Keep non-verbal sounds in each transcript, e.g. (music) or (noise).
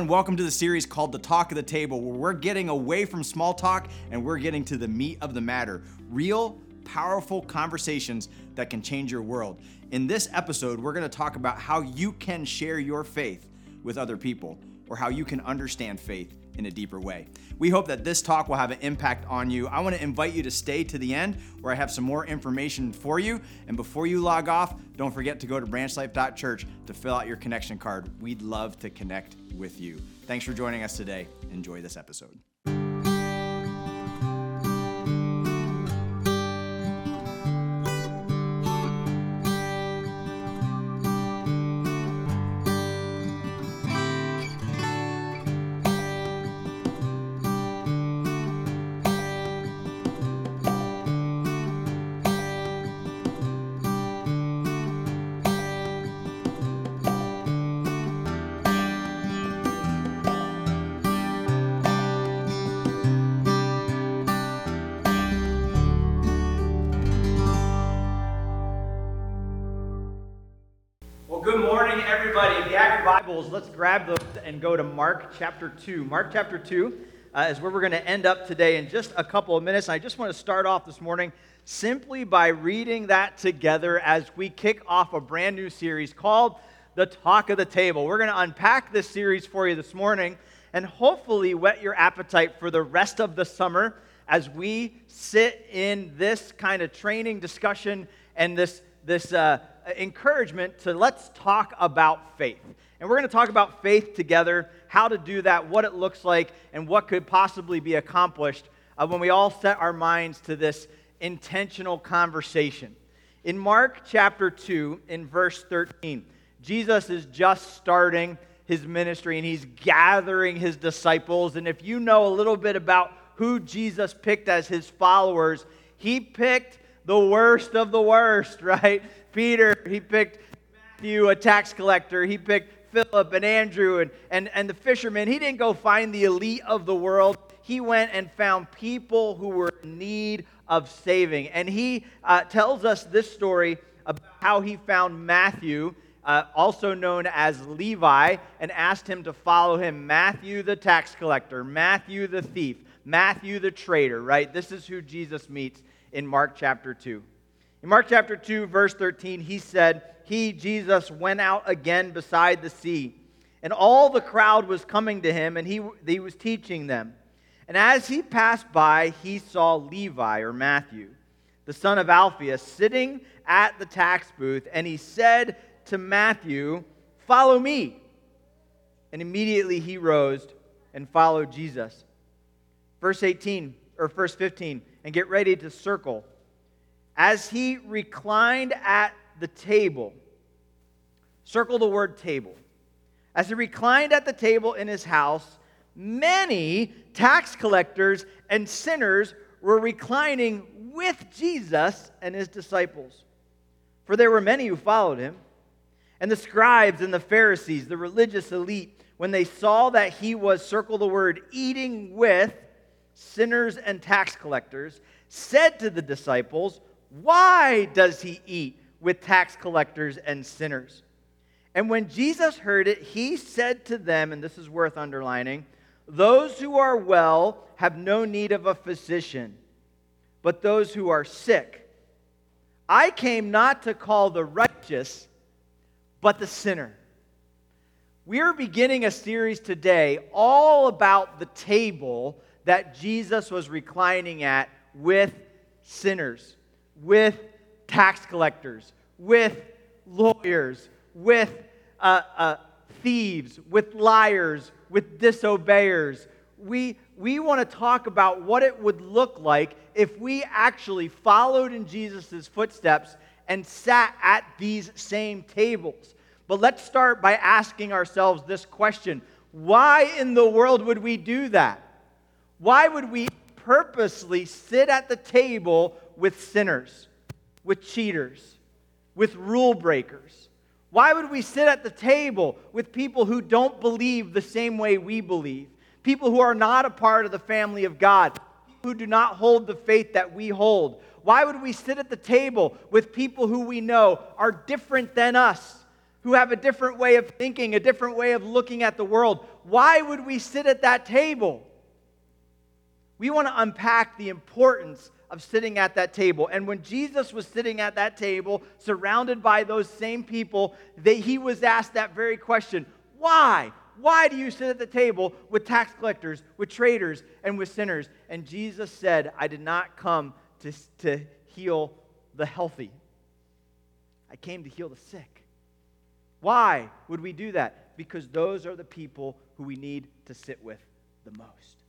everyone. Welcome to the series called The Talk of the Table, where we're getting away from small talk and we're getting to the meat of the matter real, powerful conversations that can change your world. In this episode, we're going to talk about how you can share your faith with other people or how you can understand faith in a deeper way. We hope that this talk will have an impact on you. I want to invite you to stay to the end where I have some more information for you. And before you log off, don't forget to go to branchlife.church to fill out your connection card. We'd love to connect with you. Thanks for joining us today. Enjoy this episode. Bibles, let's grab those and go to Mark chapter 2. Mark chapter 2 uh, is where we're going to end up today in just a couple of minutes. I just want to start off this morning simply by reading that together as we kick off a brand new series called The Talk of the Table. We're going to unpack this series for you this morning and hopefully whet your appetite for the rest of the summer as we sit in this kind of training discussion and this, this uh, encouragement to let's talk about faith. And we're going to talk about faith together, how to do that, what it looks like, and what could possibly be accomplished uh, when we all set our minds to this intentional conversation. In Mark chapter 2, in verse 13, Jesus is just starting his ministry and he's gathering his disciples. And if you know a little bit about who Jesus picked as his followers, he picked the worst of the worst, (laughs) right? Peter, he picked Matthew, a tax collector. He picked Philip and Andrew and, and, and the fishermen. He didn't go find the elite of the world. He went and found people who were in need of saving. And he uh, tells us this story about how he found Matthew, uh, also known as Levi, and asked him to follow him. Matthew, the tax collector, Matthew, the thief, Matthew, the traitor, right? This is who Jesus meets in Mark chapter 2. In Mark chapter 2, verse 13, he said, He, Jesus, went out again beside the sea, and all the crowd was coming to him, and he, he was teaching them. And as he passed by, he saw Levi, or Matthew, the son of Alphaeus, sitting at the tax booth, and he said to Matthew, Follow me. And immediately he rose and followed Jesus. Verse 18, or verse 15, and get ready to circle as he reclined at the table, circle the word table. As he reclined at the table in his house, many tax collectors and sinners were reclining with Jesus and his disciples. For there were many who followed him. And the scribes and the Pharisees, the religious elite, when they saw that he was, circle the word, eating with sinners and tax collectors, said to the disciples, why does he eat with tax collectors and sinners? And when Jesus heard it, he said to them, and this is worth underlining those who are well have no need of a physician, but those who are sick. I came not to call the righteous, but the sinner. We are beginning a series today all about the table that Jesus was reclining at with sinners with tax collectors, with lawyers, with uh, uh, thieves, with liars, with disobeyers. We, we want to talk about what it would look like if we actually followed in Jesus' footsteps and sat at these same tables. But let's start by asking ourselves this question Why in the world would we do that? Why would we purposely sit at the table with sinners, with cheaters, with rule breakers? Why would we sit at the table with people who don't believe the same way we believe? People who are not a part of the family of God, who do not hold the faith that we hold? Why would we sit at the table with people who we know are different than us? who have a different way of thinking, a different way of looking at the world. Why would we sit at that table? We want to unpack the importance of sitting at that table. And when Jesus was sitting at that table, surrounded by those same people, they, he was asked that very question Why? Why do you sit at the table with tax collectors, with traitors, and with sinners? And Jesus said, I did not come to, to heal the healthy, I came to heal the sick. Why would we do that? Because those are the people who we need to sit with the most.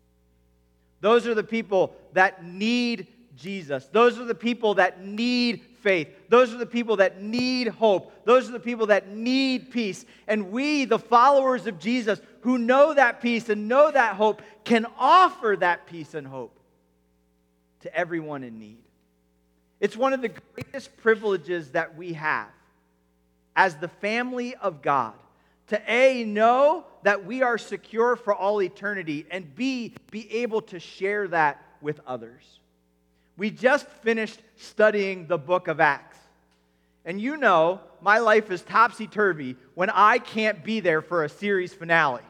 Those are the people that need Jesus. Those are the people that need faith. Those are the people that need hope. Those are the people that need peace. And we, the followers of Jesus, who know that peace and know that hope, can offer that peace and hope to everyone in need. It's one of the greatest privileges that we have as the family of God to A, know that we are secure for all eternity, and B, be able to share that with others. We just finished studying the book of Acts. And you know, my life is topsy turvy when I can't be there for a series finale.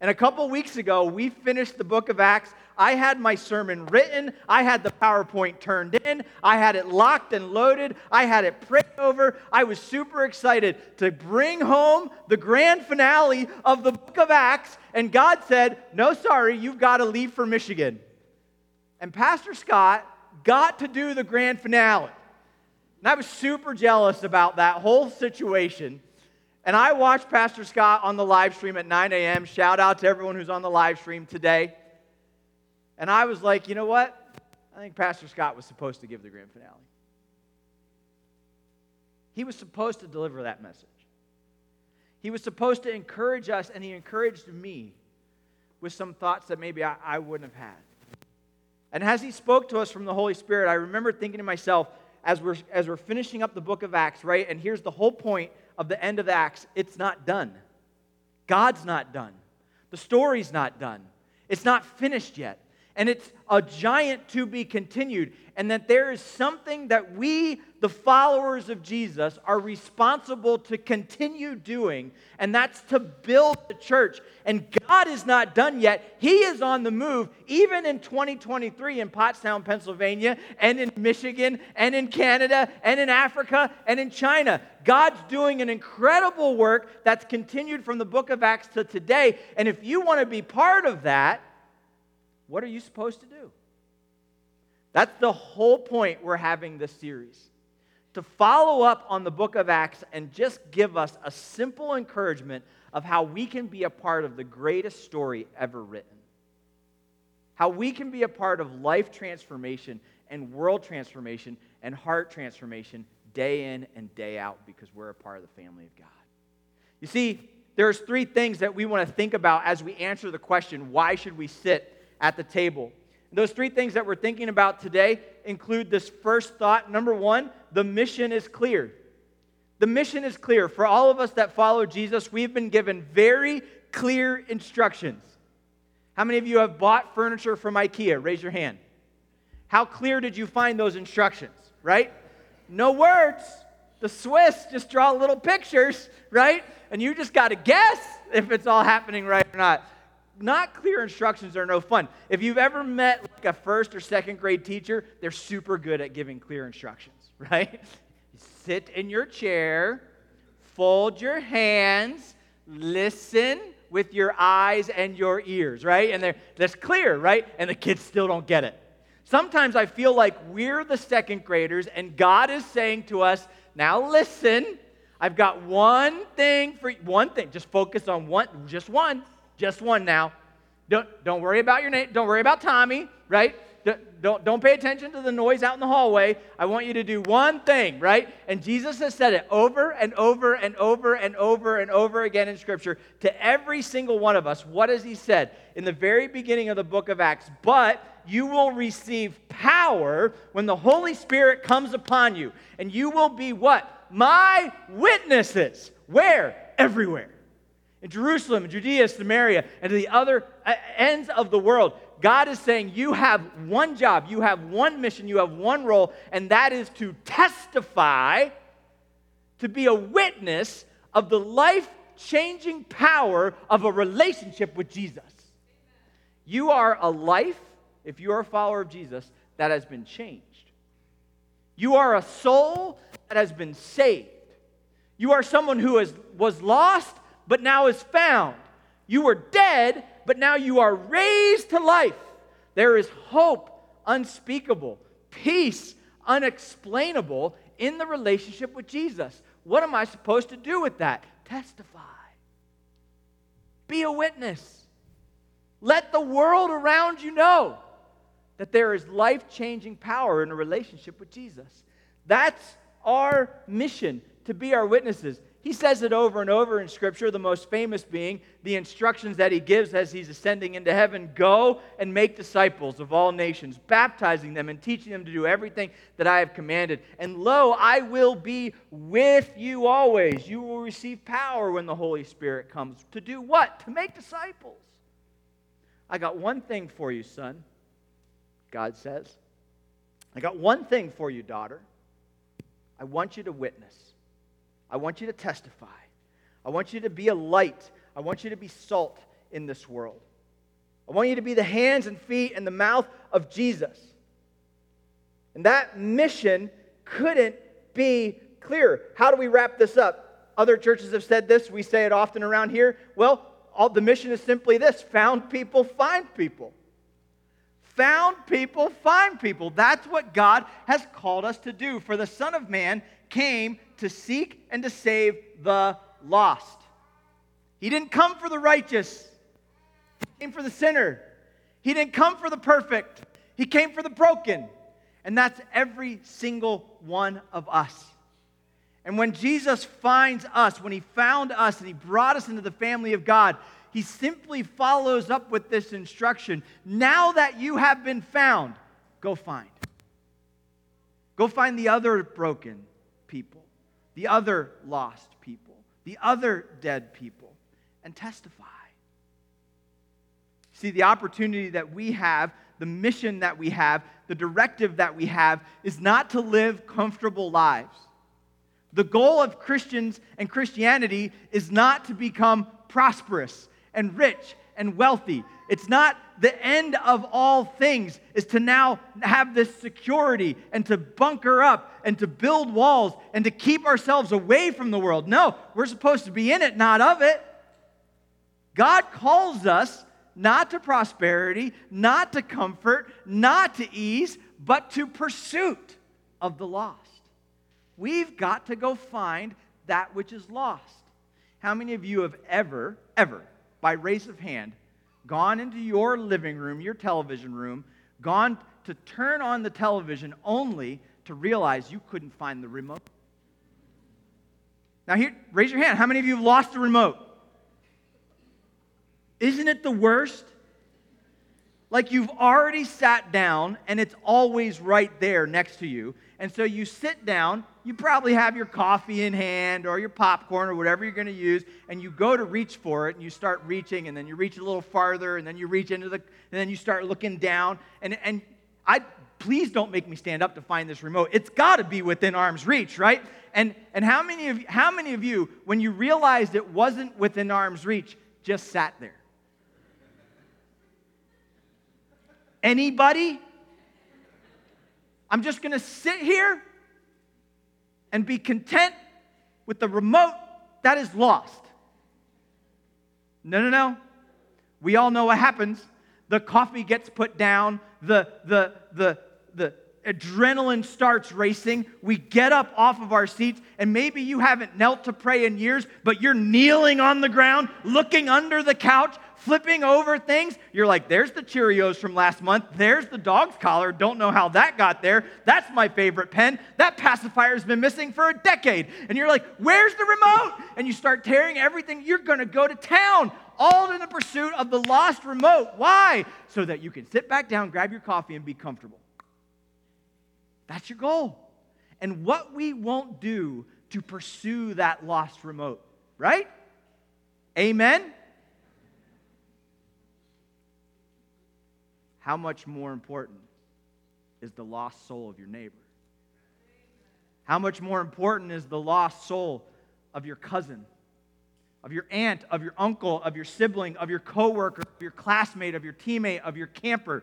And a couple weeks ago, we finished the book of Acts. I had my sermon written. I had the PowerPoint turned in. I had it locked and loaded. I had it prayed over. I was super excited to bring home the grand finale of the book of Acts. And God said, No, sorry, you've got to leave for Michigan. And Pastor Scott got to do the grand finale. And I was super jealous about that whole situation. And I watched Pastor Scott on the live stream at 9 a.m. Shout out to everyone who's on the live stream today. And I was like, you know what? I think Pastor Scott was supposed to give the grand finale. He was supposed to deliver that message. He was supposed to encourage us, and he encouraged me with some thoughts that maybe I, I wouldn't have had. And as he spoke to us from the Holy Spirit, I remember thinking to myself, as we're, as we're finishing up the book of Acts, right? And here's the whole point of the end of Acts it's not done. God's not done. The story's not done. It's not finished yet and it's a giant to be continued, and that there is something that we, the followers of Jesus, are responsible to continue doing, and that's to build the church. And God is not done yet. He is on the move, even in 2023 in Pottstown, Pennsylvania, and in Michigan, and in Canada, and in Africa, and in China. God's doing an incredible work that's continued from the book of Acts to today. And if you want to be part of that, what are you supposed to do? That's the whole point we're having this series. To follow up on the book of Acts and just give us a simple encouragement of how we can be a part of the greatest story ever written. How we can be a part of life transformation and world transformation and heart transformation day in and day out because we're a part of the family of God. You see, there's three things that we want to think about as we answer the question, why should we sit at the table. Those three things that we're thinking about today include this first thought. Number one, the mission is clear. The mission is clear. For all of us that follow Jesus, we've been given very clear instructions. How many of you have bought furniture from IKEA? Raise your hand. How clear did you find those instructions, right? No words. The Swiss just draw little pictures, right? And you just got to guess if it's all happening right or not not clear instructions are no fun. If you've ever met like a first or second grade teacher, they're super good at giving clear instructions, (laughs) right? sit in your chair, fold your hands, listen with your eyes and your ears, right? And that's clear, right? And the kids still don't get it. Sometimes I feel like we're the second graders and God is saying to us, now listen, I've got one thing for one thing. Just focus on one, just one. Just one now. Don't, don't worry about your name. Don't worry about Tommy, right? Don't, don't pay attention to the noise out in the hallway. I want you to do one thing, right? And Jesus has said it over and over and over and over and over again in Scripture to every single one of us. What has He said in the very beginning of the book of Acts? But you will receive power when the Holy Spirit comes upon you. And you will be what? My witnesses. Where? Everywhere in Jerusalem, Judea, Samaria, and to the other uh, ends of the world. God is saying, You have one job, you have one mission, you have one role, and that is to testify, to be a witness of the life changing power of a relationship with Jesus. You are a life, if you are a follower of Jesus, that has been changed. You are a soul that has been saved. You are someone who is, was lost, but now is found. You were dead, but now you are raised to life. There is hope unspeakable, peace unexplainable in the relationship with Jesus. What am I supposed to do with that? Testify. Be a witness. Let the world around you know that there is life changing power in a relationship with Jesus. That's our mission to be our witnesses. He says it over and over in Scripture, the most famous being the instructions that he gives as he's ascending into heaven go and make disciples of all nations, baptizing them and teaching them to do everything that I have commanded. And lo, I will be with you always. You will receive power when the Holy Spirit comes. To do what? To make disciples. I got one thing for you, son, God says. I got one thing for you, daughter. I want you to witness. I want you to testify. I want you to be a light. I want you to be salt in this world. I want you to be the hands and feet and the mouth of Jesus. And that mission couldn't be clearer. How do we wrap this up? Other churches have said this. We say it often around here. Well, all, the mission is simply this found people, find people. Found people, find people. That's what God has called us to do. For the Son of Man came to seek and to save the lost. He didn't come for the righteous, He came for the sinner. He didn't come for the perfect, He came for the broken. And that's every single one of us. And when Jesus finds us, when he found us and he brought us into the family of God, he simply follows up with this instruction Now that you have been found, go find. Go find the other broken people the other lost people, the other dead people, and testify. See, the opportunity that we have, the mission that we have, the directive that we have is not to live comfortable lives. The goal of Christians and Christianity is not to become prosperous and rich and wealthy. It's not the end of all things is to now have this security and to bunker up and to build walls and to keep ourselves away from the world. No, we're supposed to be in it, not of it. God calls us not to prosperity, not to comfort, not to ease, but to pursuit of the lost. We've got to go find that which is lost. How many of you have ever, ever, by raise of hand, gone into your living room, your television room, gone to turn on the television only to realize you couldn't find the remote? Now, here, raise your hand. How many of you have lost the remote? Isn't it the worst? Like you've already sat down and it's always right there next to you. And so you sit down, you probably have your coffee in hand or your popcorn or whatever you're going to use, and you go to reach for it and you start reaching, and then you reach a little farther, and then you reach into the, and then you start looking down. And, and I, please don't make me stand up to find this remote. It's got to be within arm's reach, right? And, and how, many of, how many of you, when you realized it wasn't within arm's reach, just sat there? Anybody? I'm just going to sit here and be content with the remote that is lost. No, no, no. We all know what happens. The coffee gets put down, the, the, the, the adrenaline starts racing. We get up off of our seats, and maybe you haven't knelt to pray in years, but you're kneeling on the ground, looking under the couch, flipping over things. You're like, there's the Cheerios from last month. There's the dog's collar. Don't know how that got there. That's my favorite pen. That pacifier's been missing for a decade. And you're like, where's the remote? And you start tearing everything. You're going to go to town, all in the pursuit of the lost remote. Why? So that you can sit back down, grab your coffee, and be comfortable. That's your goal. And what we won't do to pursue that lost remote, right? Amen? How much more important is the lost soul of your neighbor? How much more important is the lost soul of your cousin of your aunt, of your uncle, of your sibling, of your coworker, of your classmate, of your teammate, of your camper.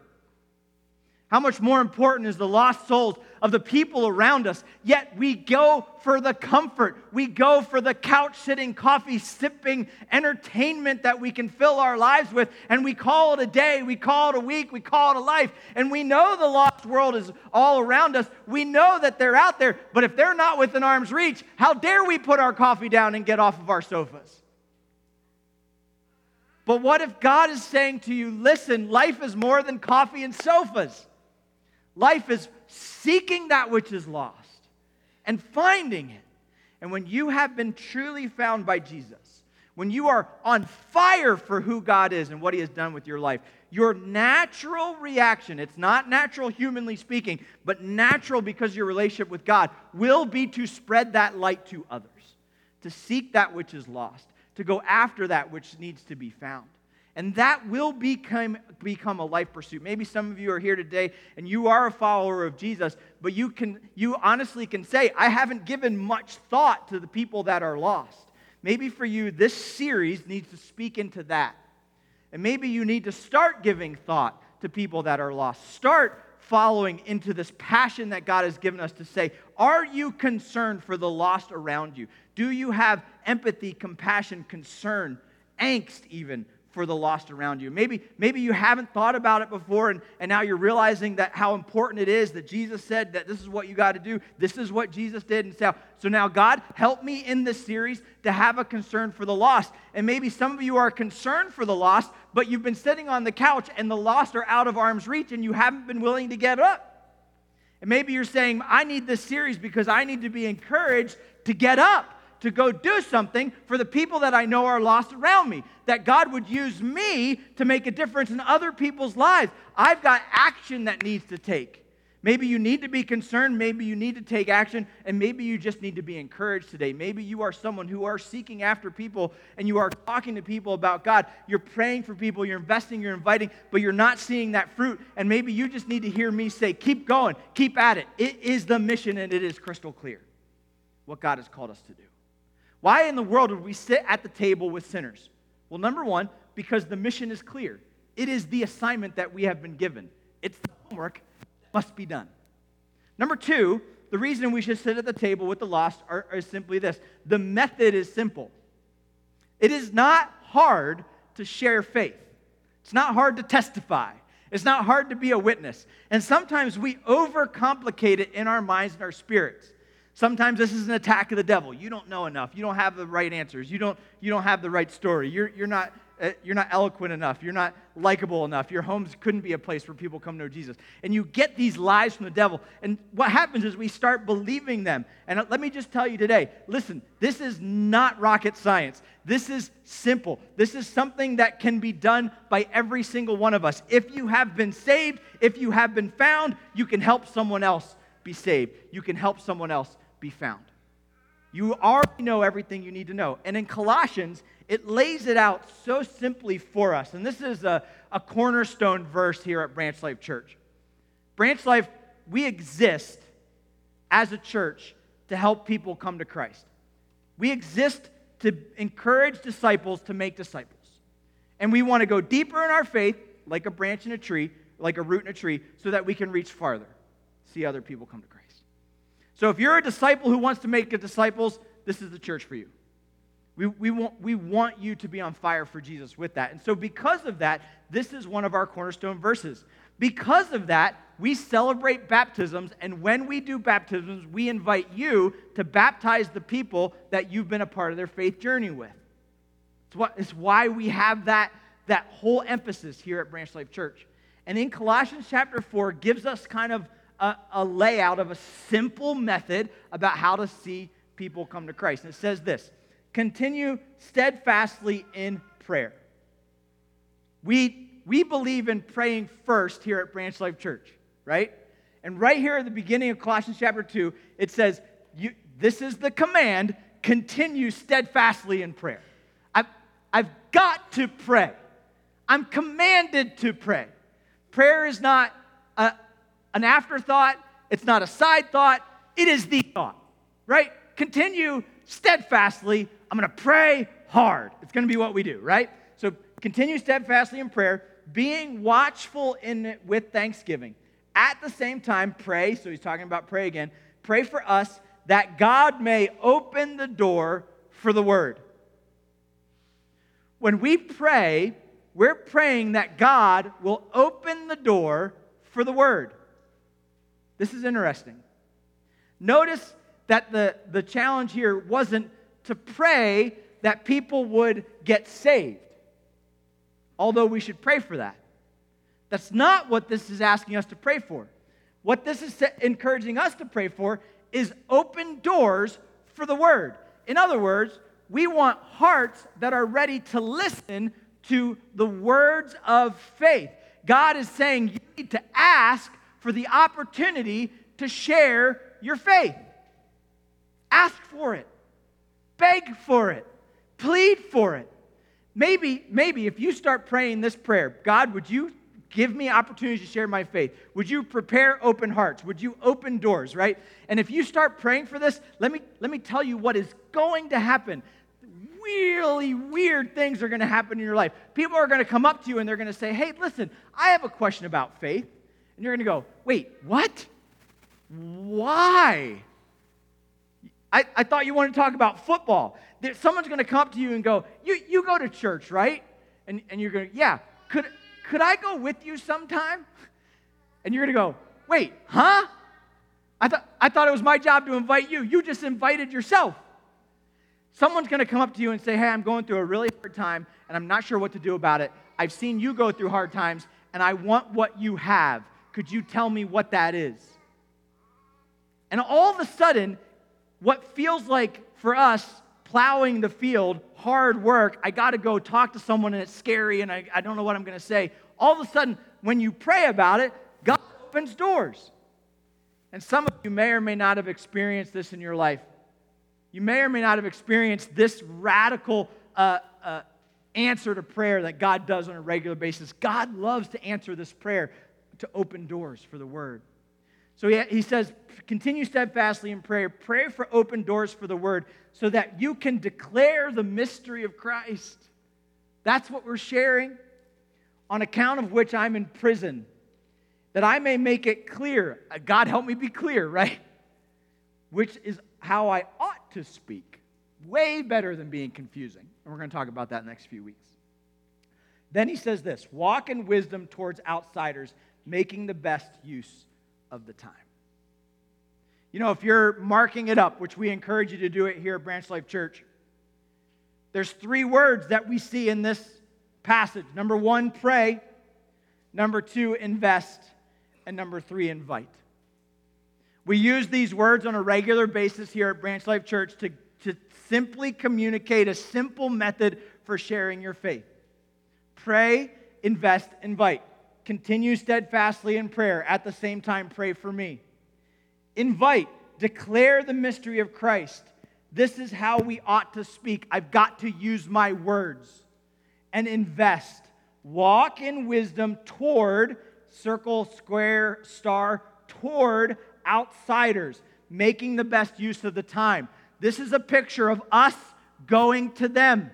How much more important is the lost souls of the people around us? Yet we go for the comfort. We go for the couch sitting, coffee sipping entertainment that we can fill our lives with. And we call it a day, we call it a week, we call it a life. And we know the lost world is all around us. We know that they're out there. But if they're not within arm's reach, how dare we put our coffee down and get off of our sofas? But what if God is saying to you, listen, life is more than coffee and sofas? Life is seeking that which is lost and finding it. And when you have been truly found by Jesus, when you are on fire for who God is and what He has done with your life, your natural reaction, it's not natural humanly speaking, but natural because your relationship with God, will be to spread that light to others, to seek that which is lost, to go after that which needs to be found. And that will become, become a life pursuit. Maybe some of you are here today and you are a follower of Jesus, but you, can, you honestly can say, I haven't given much thought to the people that are lost. Maybe for you, this series needs to speak into that. And maybe you need to start giving thought to people that are lost. Start following into this passion that God has given us to say, Are you concerned for the lost around you? Do you have empathy, compassion, concern, angst even for the lost around you. Maybe, maybe you haven't thought about it before, and, and now you're realizing that how important it is that Jesus said that this is what you got to do. This is what Jesus did. And so, so now, God, help me in this series to have a concern for the lost. And maybe some of you are concerned for the lost, but you've been sitting on the couch and the lost are out of arm's reach and you haven't been willing to get up. And maybe you're saying, I need this series because I need to be encouraged to get up to go do something for the people that I know are lost around me. That God would use me to make a difference in other people's lives. I've got action that needs to take. Maybe you need to be concerned, maybe you need to take action, and maybe you just need to be encouraged today. Maybe you are someone who are seeking after people and you are talking to people about God. You're praying for people, you're investing, you're inviting, but you're not seeing that fruit. And maybe you just need to hear me say, keep going, keep at it. It is the mission and it is crystal clear what God has called us to do. Why in the world would we sit at the table with sinners? Well, number one, because the mission is clear. It is the assignment that we have been given, it's the homework that must be done. Number two, the reason we should sit at the table with the lost are, is simply this the method is simple. It is not hard to share faith, it's not hard to testify. It's not hard to be a witness. And sometimes we overcomplicate it in our minds and our spirits. Sometimes this is an attack of the devil. You don't know enough. You don't have the right answers. You don't, you don't have the right story. You're, you're, not, uh, you're not eloquent enough. You're not likable enough. Your homes couldn't be a place where people come to know Jesus. And you get these lies from the devil. And what happens is we start believing them. And let me just tell you today listen, this is not rocket science. This is simple. This is something that can be done by every single one of us. If you have been saved, if you have been found, you can help someone else be saved. You can help someone else be found. You already know everything you need to know. And in Colossians, it lays it out so simply for us. And this is a, a cornerstone verse here at Branch Life Church. Branch Life, we exist as a church to help people come to Christ. We exist to encourage disciples to make disciples. And we want to go deeper in our faith, like a branch in a tree, like a root in a tree, so that we can reach farther, see other people come to Christ. So if you're a disciple who wants to make disciples, this is the church for you. We, we, want, we want you to be on fire for Jesus with that. And so, because of that, this is one of our cornerstone verses. Because of that, we celebrate baptisms, and when we do baptisms, we invite you to baptize the people that you've been a part of their faith journey with. It's, what, it's why we have that, that whole emphasis here at Branch Life Church. And in Colossians chapter 4 gives us kind of a, a layout of a simple method about how to see people come to Christ. And it says this continue steadfastly in prayer. We, we believe in praying first here at Branch Life Church, right? And right here at the beginning of Colossians chapter 2, it says, you, This is the command continue steadfastly in prayer. I've, I've got to pray. I'm commanded to pray. Prayer is not an afterthought, it's not a side thought, it is the thought, right? Continue steadfastly. I'm going to pray hard. It's going to be what we do, right? So continue steadfastly in prayer, being watchful in it with thanksgiving. At the same time, pray. So he's talking about pray again. Pray for us that God may open the door for the word. When we pray, we're praying that God will open the door for the word. This is interesting. Notice that the, the challenge here wasn't to pray that people would get saved, although we should pray for that. That's not what this is asking us to pray for. What this is encouraging us to pray for is open doors for the word. In other words, we want hearts that are ready to listen to the words of faith. God is saying you need to ask for the opportunity to share your faith. Ask for it. Beg for it. Plead for it. Maybe, maybe if you start praying this prayer, God, would you give me opportunities to share my faith? Would you prepare open hearts? Would you open doors, right? And if you start praying for this, let me, let me tell you what is going to happen. Really weird things are going to happen in your life. People are going to come up to you and they're going to say, Hey, listen, I have a question about faith. And you're going to go, Wait, what? Why? I, I thought you wanted to talk about football. There, someone's going to come up to you and go, You, you go to church, right? And, and you're going to, Yeah. Could, could I go with you sometime? And you're going to go, Wait, huh? I, thought I thought it was my job to invite you. You just invited yourself. Someone's going to come up to you and say, Hey, I'm going through a really hard time and I'm not sure what to do about it. I've seen you go through hard times and I want what you have. Could you tell me what that is? And all of a sudden, what feels like for us plowing the field, hard work, I got to go talk to someone and it's scary and I, I don't know what I'm going to say. All of a sudden, when you pray about it, God opens doors. And some of you may or may not have experienced this in your life. You may or may not have experienced this radical uh, uh, answer to prayer that God does on a regular basis. God loves to answer this prayer to open doors for the word. So he, he says, continue steadfastly in prayer. Pray for open doors for the word so that you can declare the mystery of Christ. That's what we're sharing, on account of which I'm in prison, that I may make it clear. Uh, God, help me be clear, right? Which is how I ought to speak. Way better than being confusing. And we're going to talk about that next few weeks. Then he says this walk in wisdom towards outsiders, making the best use of the time. You know, if you're marking it up, which we encourage you to do it here at Branch Life Church, there's three words that we see in this passage. Number one, pray. Number two, invest. And number three, invite. We use these words on a regular basis here at Branch Life Church to, to simply communicate a simple method for sharing your faith. Pray, invest, invite. Continue steadfastly in prayer. At the same time, pray for me. Invite, declare the mystery of Christ. This is how we ought to speak. I've got to use my words. And invest. Walk in wisdom toward, circle, square, star, toward outsiders, making the best use of the time. This is a picture of us going to them.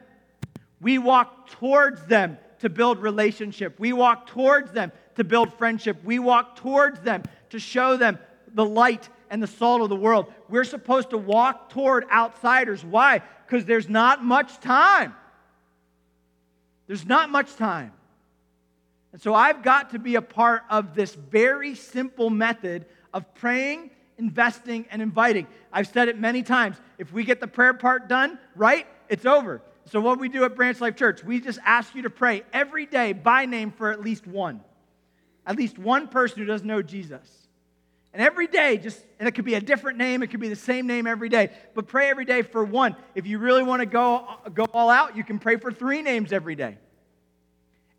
We walk towards them to build relationship. We walk towards them to build friendship. We walk towards them to show them the light and the salt of the world. We're supposed to walk toward outsiders. Why? Because there's not much time. There's not much time. And so I've got to be a part of this very simple method of praying, investing, and inviting. I've said it many times. If we get the prayer part done right, it's over. So, what we do at Branch Life Church, we just ask you to pray every day by name for at least one. At least one person who doesn't know Jesus. And every day, just, and it could be a different name, it could be the same name every day, but pray every day for one. If you really want to go, go all out, you can pray for three names every day.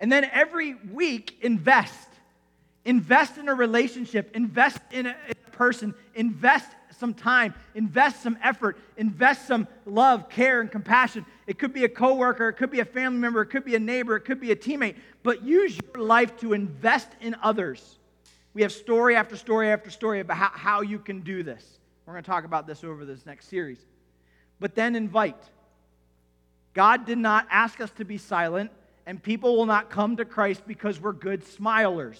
And then every week, invest. Invest in a relationship, invest in a, in a person, invest some time, invest some effort, invest some love, care, and compassion. It could be a coworker, it could be a family member, it could be a neighbor, it could be a teammate, but use your life to invest in others. We have story after story after story about how, how you can do this. We're going to talk about this over this next series. But then invite. God did not ask us to be silent, and people will not come to Christ because we're good smilers.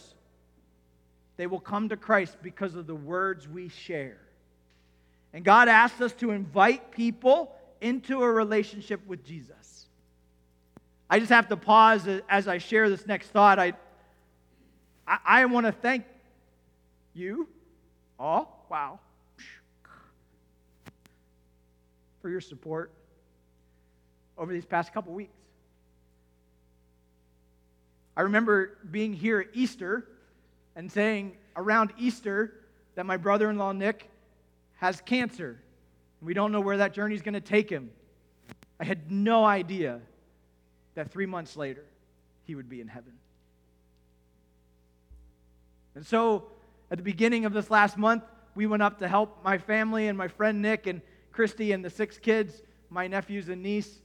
They will come to Christ because of the words we share. And God asks us to invite people into a relationship with Jesus. I just have to pause as I share this next thought. I, I, I want to thank you all, wow, for your support over these past couple weeks. I remember being here at Easter and saying around Easter that my brother in law Nick has cancer. We don't know where that journey is going to take him. I had no idea that three months later he would be in heaven. And so at the beginning of this last month, we went up to help my family and my friend Nick and Christy and the six kids, my nephews and niece,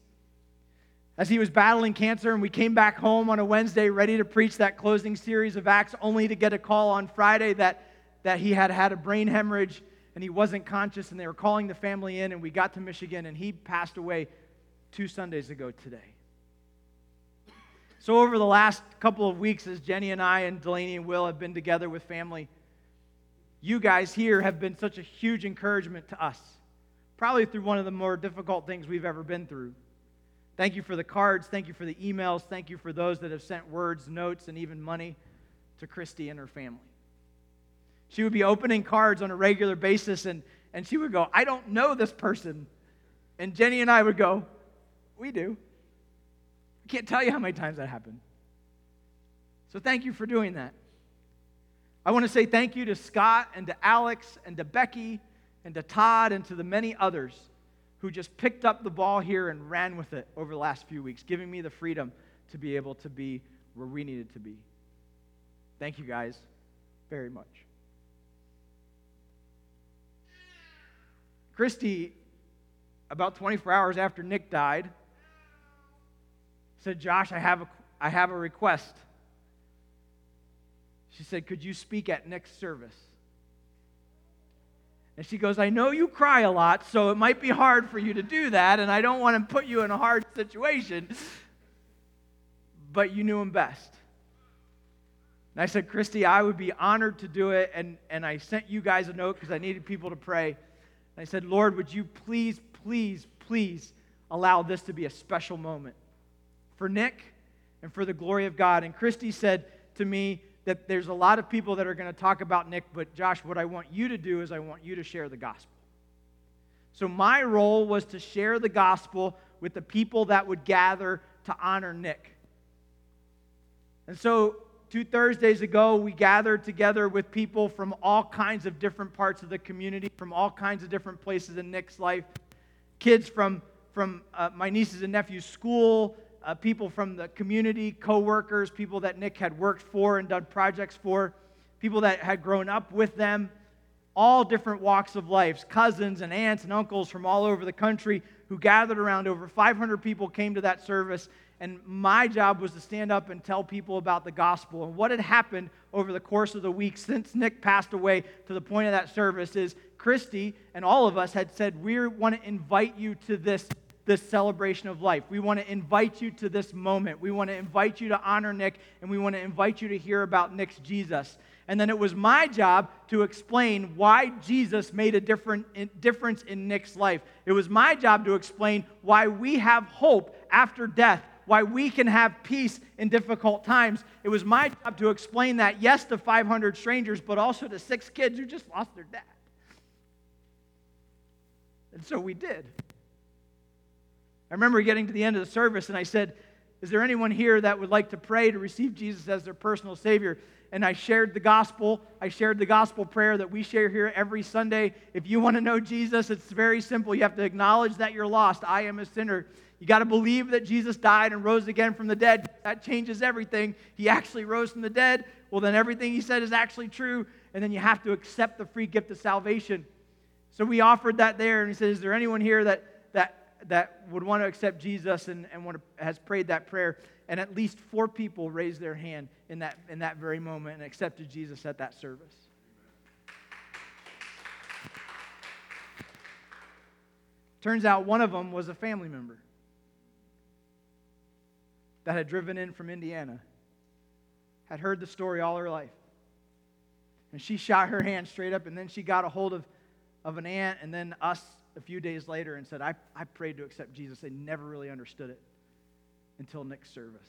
as he was battling cancer. And we came back home on a Wednesday ready to preach that closing series of Acts, only to get a call on Friday that, that he had had a brain hemorrhage and he wasn't conscious. And they were calling the family in. And we got to Michigan and he passed away two Sundays ago today. So, over the last couple of weeks, as Jenny and I and Delaney and Will have been together with family, you guys here have been such a huge encouragement to us, probably through one of the more difficult things we've ever been through. Thank you for the cards. Thank you for the emails. Thank you for those that have sent words, notes, and even money to Christy and her family. She would be opening cards on a regular basis, and, and she would go, I don't know this person. And Jenny and I would go, We do. I can't tell you how many times that happened. So thank you for doing that. I want to say thank you to Scott and to Alex and to Becky and to Todd and to the many others who just picked up the ball here and ran with it over the last few weeks, giving me the freedom to be able to be where we needed to be. Thank you guys very much. Christy, about 24 hours after Nick died, said, Josh, I have a, I have a request. She said, Could you speak at Nick's service? And she goes, I know you cry a lot, so it might be hard for you to do that, and I don't want to put you in a hard situation, but you knew him best. And I said, Christy, I would be honored to do it, and, and I sent you guys a note because I needed people to pray. I said, Lord, would you please, please, please allow this to be a special moment for Nick and for the glory of God? And Christy said to me, that there's a lot of people that are going to talk about Nick, but Josh, what I want you to do is I want you to share the gospel. So my role was to share the gospel with the people that would gather to honor Nick. And so two Thursdays ago, we gathered together with people from all kinds of different parts of the community, from all kinds of different places in Nick's life. Kids from, from uh, my nieces and nephews' school, uh, people from the community, co-workers, people that Nick had worked for and done projects for, people that had grown up with them, all different walks of life, cousins and aunts and uncles from all over the country who gathered around. Over 500 people came to that service, and my job was to stand up and tell people about the gospel. And what had happened over the course of the week since Nick passed away to the point of that service is Christy and all of us had said, We want to invite you to this this celebration of life. We want to invite you to this moment. We want to invite you to honor Nick, and we want to invite you to hear about Nick's Jesus. And then it was my job to explain why Jesus made a different, difference in Nick's life. It was my job to explain why we have hope after death, why we can have peace in difficult times. It was my job to explain that, yes, to 500 strangers, but also to six kids who just lost their dad. And so we did. I remember getting to the end of the service and I said, Is there anyone here that would like to pray to receive Jesus as their personal Savior? And I shared the gospel. I shared the gospel prayer that we share here every Sunday. If you want to know Jesus, it's very simple. You have to acknowledge that you're lost. I am a sinner. You got to believe that Jesus died and rose again from the dead. That changes everything. He actually rose from the dead. Well, then everything he said is actually true. And then you have to accept the free gift of salvation. So we offered that there. And he said, Is there anyone here that, that that would want to accept Jesus and, and want to, has prayed that prayer, and at least four people raised their hand in that, in that very moment and accepted Jesus at that service. Turns out one of them was a family member. That had driven in from Indiana had heard the story all her life. And she shot her hand straight up, and then she got a hold of, of an aunt and then us a few days later and said, I, I prayed to accept Jesus. They never really understood it until Nick's service.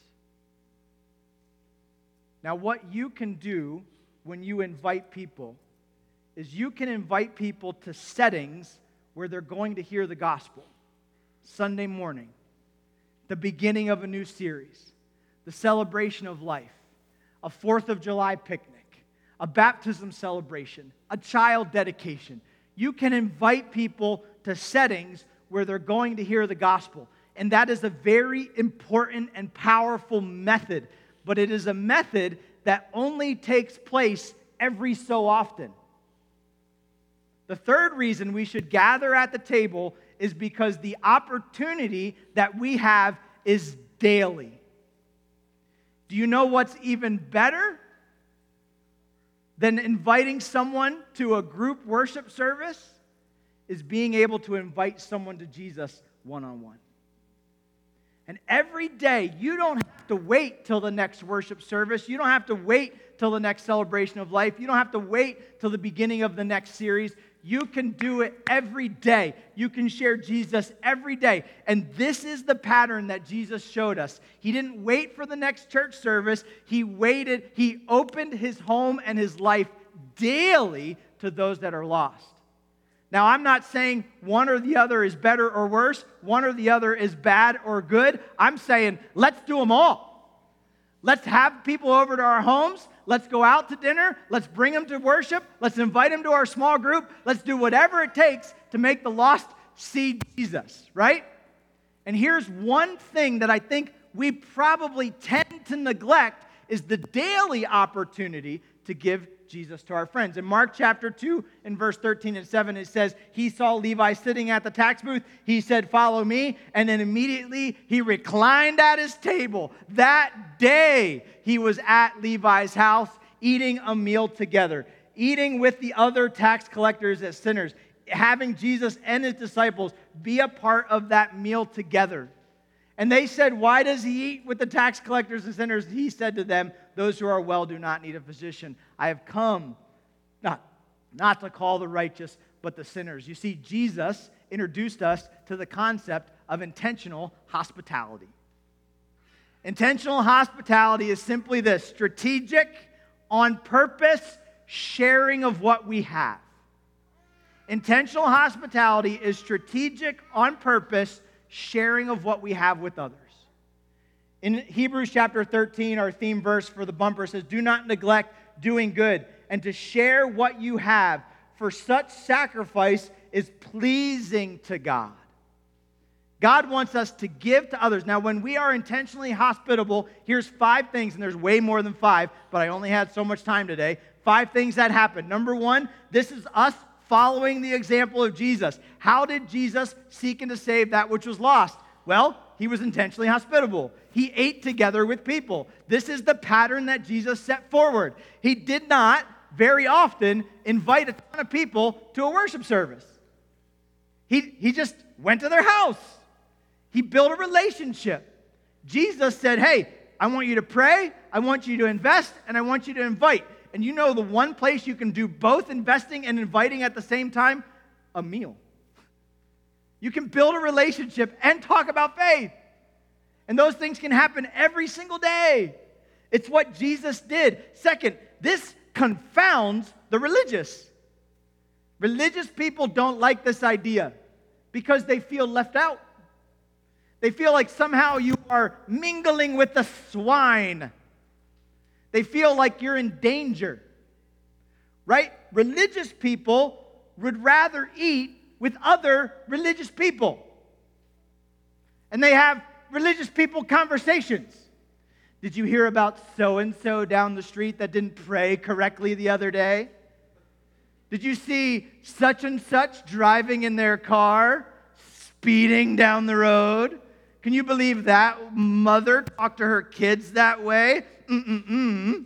Now, what you can do when you invite people is you can invite people to settings where they're going to hear the gospel. Sunday morning, the beginning of a new series, the celebration of life, a 4th of July picnic, a baptism celebration, a child dedication. You can invite people to settings where they're going to hear the gospel. And that is a very important and powerful method, but it is a method that only takes place every so often. The third reason we should gather at the table is because the opportunity that we have is daily. Do you know what's even better than inviting someone to a group worship service? Is being able to invite someone to Jesus one on one. And every day, you don't have to wait till the next worship service. You don't have to wait till the next celebration of life. You don't have to wait till the beginning of the next series. You can do it every day. You can share Jesus every day. And this is the pattern that Jesus showed us. He didn't wait for the next church service, He waited, He opened His home and His life daily to those that are lost. Now, I'm not saying one or the other is better or worse, one or the other is bad or good. I'm saying let's do them all. Let's have people over to our homes. Let's go out to dinner. Let's bring them to worship. Let's invite them to our small group. Let's do whatever it takes to make the lost see Jesus, right? And here's one thing that I think we probably tend to neglect is the daily opportunity to give Jesus to our friends. In Mark chapter 2, in verse 13 and 7, it says, He saw Levi sitting at the tax booth. He said, Follow me. And then immediately he reclined at his table. That day he was at Levi's house eating a meal together, eating with the other tax collectors as sinners, having Jesus and his disciples be a part of that meal together. And they said, Why does he eat with the tax collectors and sinners? He said to them, Those who are well do not need a physician. I have come not, not to call the righteous, but the sinners. You see, Jesus introduced us to the concept of intentional hospitality. Intentional hospitality is simply this strategic, on purpose sharing of what we have. Intentional hospitality is strategic, on purpose sharing of what we have with others. In Hebrews chapter 13, our theme verse for the bumper says, Do not neglect doing good and to share what you have, for such sacrifice is pleasing to God. God wants us to give to others. Now, when we are intentionally hospitable, here's five things, and there's way more than five, but I only had so much time today. Five things that happen. Number one, this is us following the example of Jesus. How did Jesus seek and to save that which was lost? Well, he was intentionally hospitable. He ate together with people. This is the pattern that Jesus set forward. He did not very often invite a ton of people to a worship service. He, he just went to their house. He built a relationship. Jesus said, Hey, I want you to pray, I want you to invest, and I want you to invite. And you know the one place you can do both investing and inviting at the same time? A meal. You can build a relationship and talk about faith. And those things can happen every single day. It's what Jesus did. Second, this confounds the religious. Religious people don't like this idea because they feel left out. They feel like somehow you are mingling with the swine. They feel like you're in danger. Right? Religious people would rather eat with other religious people. And they have religious people conversations. Did you hear about so and so down the street that didn't pray correctly the other day? Did you see such and such driving in their car, speeding down the road? Can you believe that mother talked to her kids that way? Mm-mm-mm.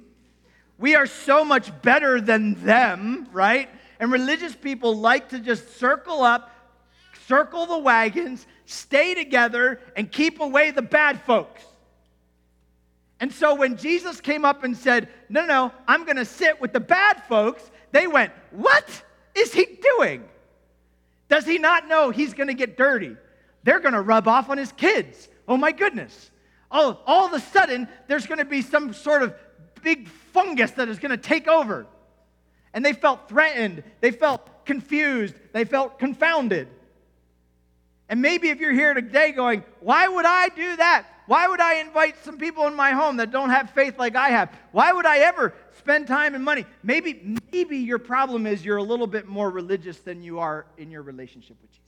We are so much better than them, right? And religious people like to just circle up, circle the wagons, stay together, and keep away the bad folks. And so when Jesus came up and said, No, no, I'm going to sit with the bad folks, they went, What is he doing? Does he not know he's going to get dirty? They're going to rub off on his kids. Oh my goodness. Oh, all of a sudden, there's going to be some sort of big fungus that is going to take over. And they felt threatened. They felt confused. They felt confounded. And maybe if you're here today going, why would I do that? Why would I invite some people in my home that don't have faith like I have? Why would I ever spend time and money? Maybe, maybe your problem is you're a little bit more religious than you are in your relationship with Jesus.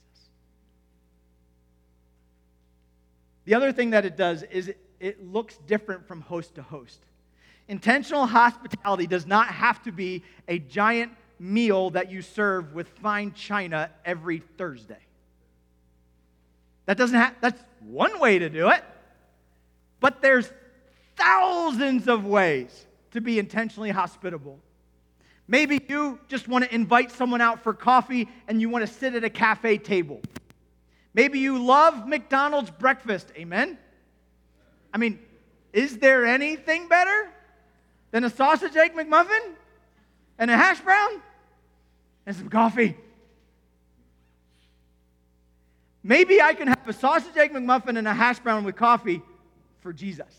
The other thing that it does is it, it looks different from host to host. Intentional hospitality does not have to be a giant meal that you serve with fine china every Thursday. That doesn't have, that's one way to do it. But there's thousands of ways to be intentionally hospitable. Maybe you just want to invite someone out for coffee and you want to sit at a cafe table. Maybe you love McDonald's breakfast. Amen? I mean, is there anything better than a sausage egg McMuffin and a hash brown and some coffee? Maybe I can have a sausage, egg McMuffin, and a hash brown with coffee for Jesus.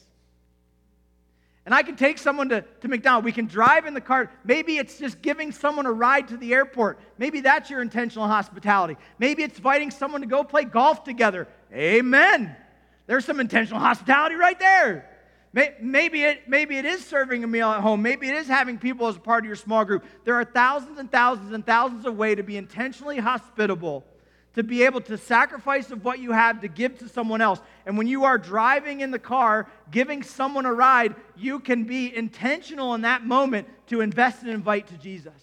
And I can take someone to, to McDonald's. We can drive in the car. Maybe it's just giving someone a ride to the airport. Maybe that's your intentional hospitality. Maybe it's inviting someone to go play golf together. Amen. There's some intentional hospitality right there. Maybe it, maybe it is serving a meal at home. Maybe it is having people as a part of your small group. There are thousands and thousands and thousands of ways to be intentionally hospitable to be able to sacrifice of what you have to give to someone else. And when you are driving in the car, giving someone a ride, you can be intentional in that moment to invest and invite to Jesus.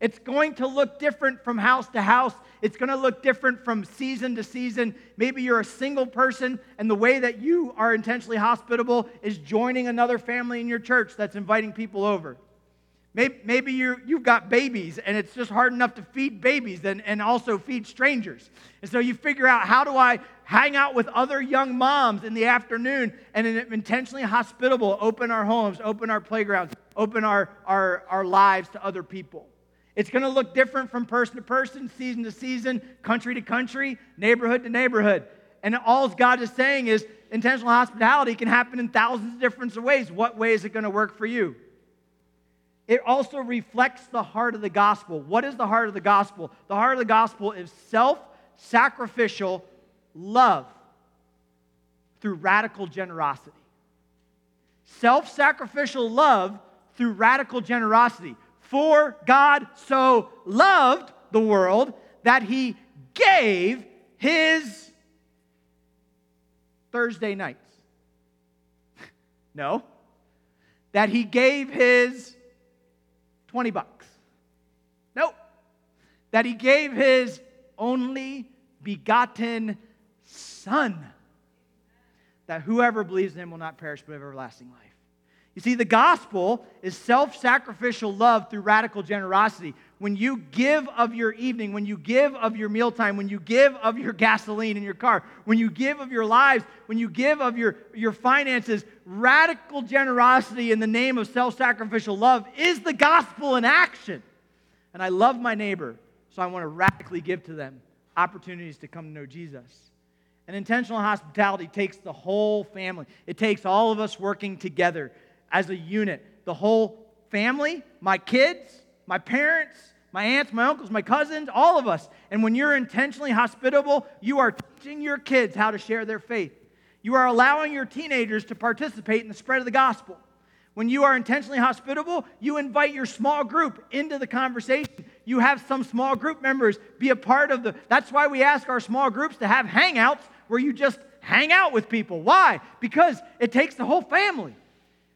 It's going to look different from house to house. It's going to look different from season to season. Maybe you're a single person, and the way that you are intentionally hospitable is joining another family in your church that's inviting people over. Maybe, maybe you you've got babies and it's just hard enough to feed babies and, and also feed strangers. And so you figure out how do I hang out with other young moms in the afternoon and intentionally hospitable, open our homes, open our playgrounds, open our, our, our lives to other people. It's going to look different from person to person, season to season, country to country, neighborhood to neighborhood. And all God is saying is intentional hospitality can happen in thousands of different ways. What way is it going to work for you? It also reflects the heart of the gospel. What is the heart of the gospel? The heart of the gospel is self sacrificial love through radical generosity. Self sacrificial love through radical generosity. For God so loved the world that he gave his Thursday nights. (laughs) no. That he gave his 20 bucks. Nope. That he gave his only begotten Son, that whoever believes in him will not perish but have everlasting life. You see, the gospel is self sacrificial love through radical generosity. When you give of your evening, when you give of your mealtime, when you give of your gasoline in your car, when you give of your lives, when you give of your, your finances, radical generosity in the name of self sacrificial love is the gospel in action. And I love my neighbor, so I want to radically give to them opportunities to come to know Jesus. And intentional hospitality takes the whole family, it takes all of us working together as a unit. The whole family, my kids, my parents, my aunts, my uncles, my cousins, all of us. And when you're intentionally hospitable, you are teaching your kids how to share their faith. You are allowing your teenagers to participate in the spread of the gospel. When you are intentionally hospitable, you invite your small group into the conversation. You have some small group members be a part of the. That's why we ask our small groups to have hangouts where you just hang out with people. Why? Because it takes the whole family.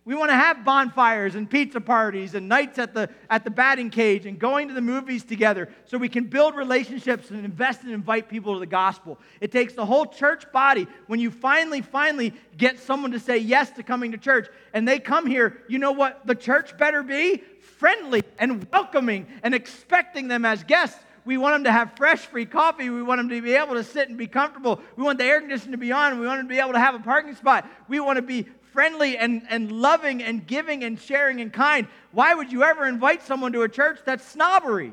We want to have bonfires and pizza parties and nights at the, at the batting cage and going to the movies together so we can build relationships and invest and invite people to the gospel. It takes the whole church body. When you finally, finally get someone to say yes to coming to church and they come here, you know what the church better be? Friendly and welcoming and expecting them as guests. We want them to have fresh, free coffee. We want them to be able to sit and be comfortable. We want the air conditioning to be on. We want them to be able to have a parking spot. We want to be friendly and, and loving and giving and sharing and kind. Why would you ever invite someone to a church that's snobbery?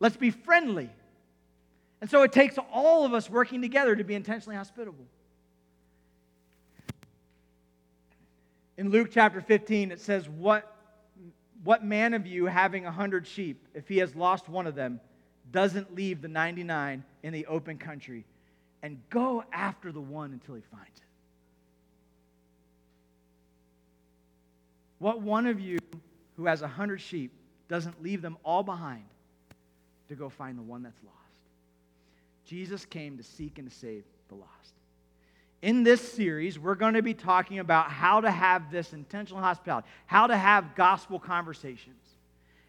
Let's be friendly. And so it takes all of us working together to be intentionally hospitable. In Luke chapter 15, it says, What, what man of you having a hundred sheep, if he has lost one of them, doesn't leave the 99 in the open country and go after the one until he finds it? What one of you who has a hundred sheep doesn't leave them all behind to go find the one that's lost? Jesus came to seek and to save the lost. In this series, we're going to be talking about how to have this intentional hospitality, how to have gospel conversations.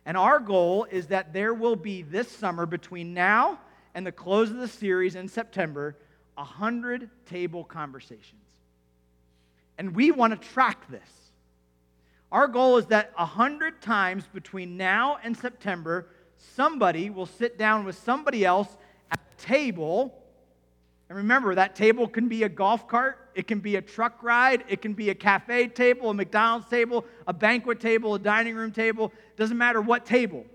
And our goal is that there will be this summer, between now and the close of the series in September, 100 table conversations. And we want to track this. Our goal is that 100 times between now and September, somebody will sit down with somebody else at a table and remember, that table can be a golf cart, it can be a truck ride, it can be a cafe table, a McDonald's table, a banquet table, a dining room table. It Doesn't matter what table.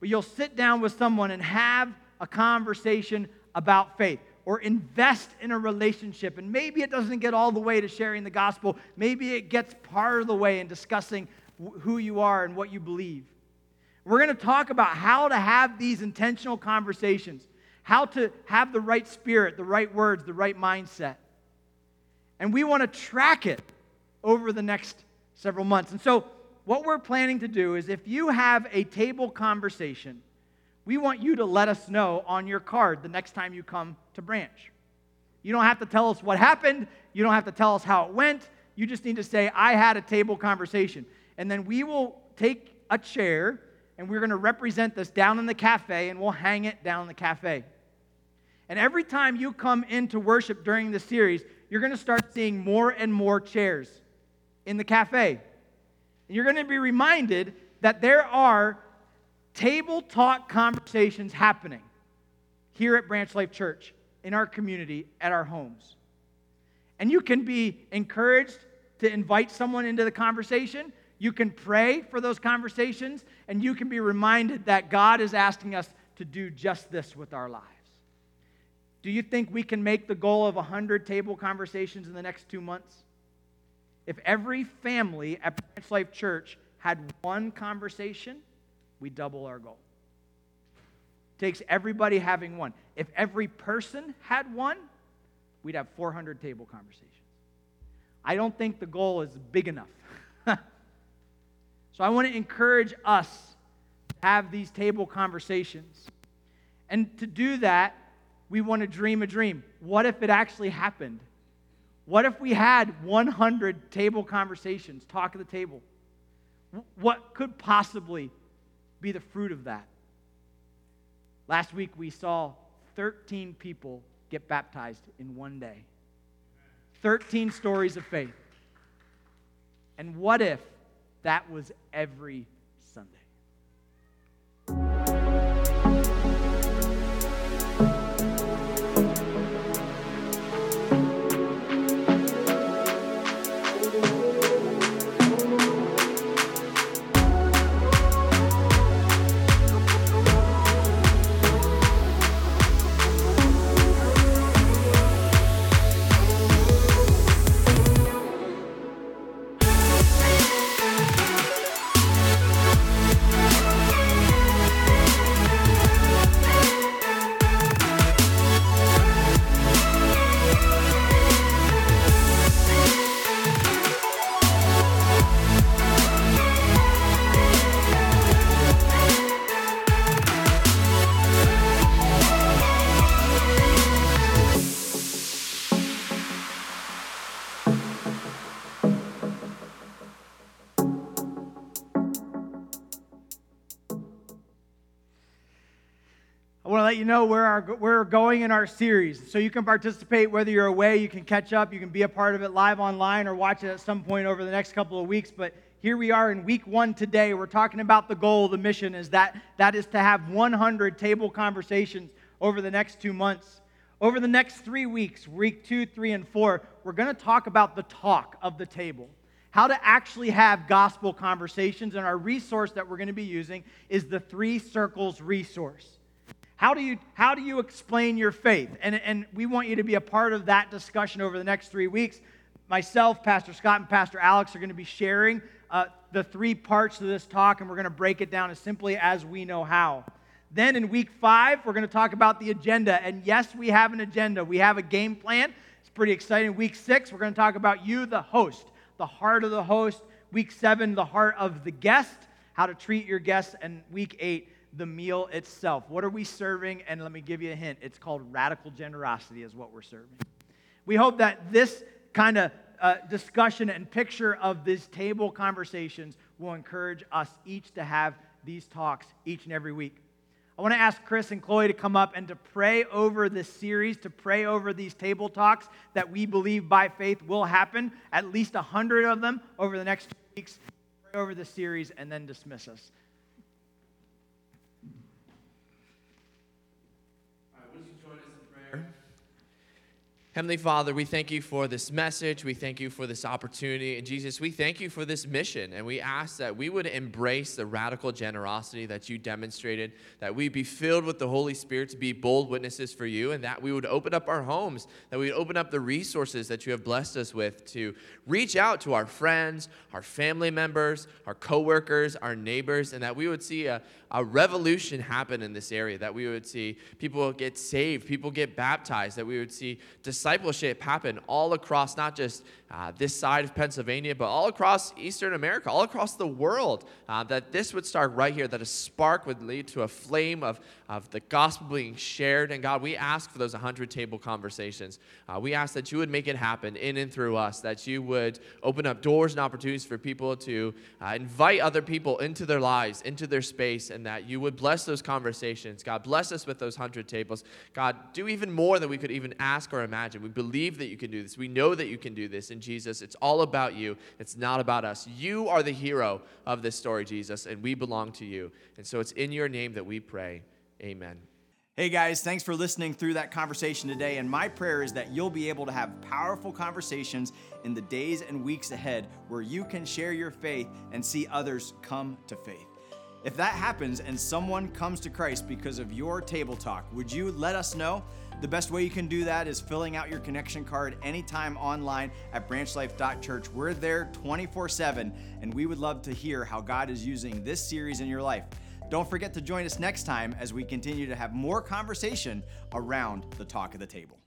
But you'll sit down with someone and have a conversation about faith or invest in a relationship. And maybe it doesn't get all the way to sharing the gospel, maybe it gets part of the way in discussing who you are and what you believe. We're going to talk about how to have these intentional conversations how to have the right spirit, the right words, the right mindset. And we want to track it over the next several months. And so, what we're planning to do is if you have a table conversation, we want you to let us know on your card the next time you come to branch. You don't have to tell us what happened, you don't have to tell us how it went. You just need to say, I had a table conversation. And then we will take a chair and we're going to represent this down in the cafe and we'll hang it down in the cafe. And every time you come into worship during the series, you're going to start seeing more and more chairs in the cafe. And you're going to be reminded that there are table talk conversations happening here at Branch Life Church, in our community, at our homes. And you can be encouraged to invite someone into the conversation. You can pray for those conversations, and you can be reminded that God is asking us to do just this with our lives. Do you think we can make the goal of 100 table conversations in the next two months? If every family at Branch Life Church had one conversation, we double our goal. Takes everybody having one. If every person had one, we'd have 400 table conversations. I don't think the goal is big enough. (laughs) so I want to encourage us to have these table conversations. And to do that, we want to dream a dream. What if it actually happened? What if we had 100 table conversations, talk at the table? What could possibly be the fruit of that? Last week we saw 13 people get baptized in one day. 13 stories of faith. And what if that was every know where, our, where we're going in our series. So you can participate whether you're away, you can catch up, you can be a part of it live online or watch it at some point over the next couple of weeks. But here we are in week one today. We're talking about the goal, the mission is that that is to have 100 table conversations over the next two months. Over the next three weeks, week two, three, and four, we're going to talk about the talk of the table. How to actually have gospel conversations. And our resource that we're going to be using is the Three Circles resource. How do you, how do you explain your faith? And, and we want you to be a part of that discussion over the next three weeks. Myself, Pastor Scott, and Pastor Alex are going to be sharing uh, the three parts of this talk, and we're going to break it down as simply as we know how. Then in week five, we're going to talk about the agenda. And yes, we have an agenda, we have a game plan. It's pretty exciting. Week six, we're going to talk about you, the host, the heart of the host. Week seven, the heart of the guest, how to treat your guests. And week eight, the meal itself. What are we serving? And let me give you a hint it's called radical generosity, is what we're serving. We hope that this kind of uh, discussion and picture of these table conversations will encourage us each to have these talks each and every week. I want to ask Chris and Chloe to come up and to pray over this series, to pray over these table talks that we believe by faith will happen, at least a hundred of them over the next two weeks. Pray over the series and then dismiss us. Heavenly Father, we thank you for this message. We thank you for this opportunity. And Jesus, we thank you for this mission. And we ask that we would embrace the radical generosity that you demonstrated, that we be filled with the Holy Spirit to be bold witnesses for you, and that we would open up our homes, that we would open up the resources that you have blessed us with to reach out to our friends, our family members, our coworkers, our neighbors, and that we would see a, a revolution happen in this area, that we would see people get saved, people get baptized, that we would see discipleship happen all across not just uh, this side of Pennsylvania, but all across Eastern America, all across the world, uh, that this would start right here, that a spark would lead to a flame of, of the gospel being shared. And God, we ask for those 100 table conversations. Uh, we ask that you would make it happen in and through us, that you would open up doors and opportunities for people to uh, invite other people into their lives, into their space, and that you would bless those conversations. God, bless us with those 100 tables. God, do even more than we could even ask or imagine. We believe that you can do this. We know that you can do this in Jesus. It's all about you, it's not about us. You are the hero of this story, Jesus, and we belong to you. And so it's in your name that we pray. Amen. Hey guys, thanks for listening through that conversation today. And my prayer is that you'll be able to have powerful conversations in the days and weeks ahead where you can share your faith and see others come to faith. If that happens and someone comes to Christ because of your table talk, would you let us know? The best way you can do that is filling out your connection card anytime online at branchlife.church. We're there 24 7, and we would love to hear how God is using this series in your life. Don't forget to join us next time as we continue to have more conversation around the talk of the table.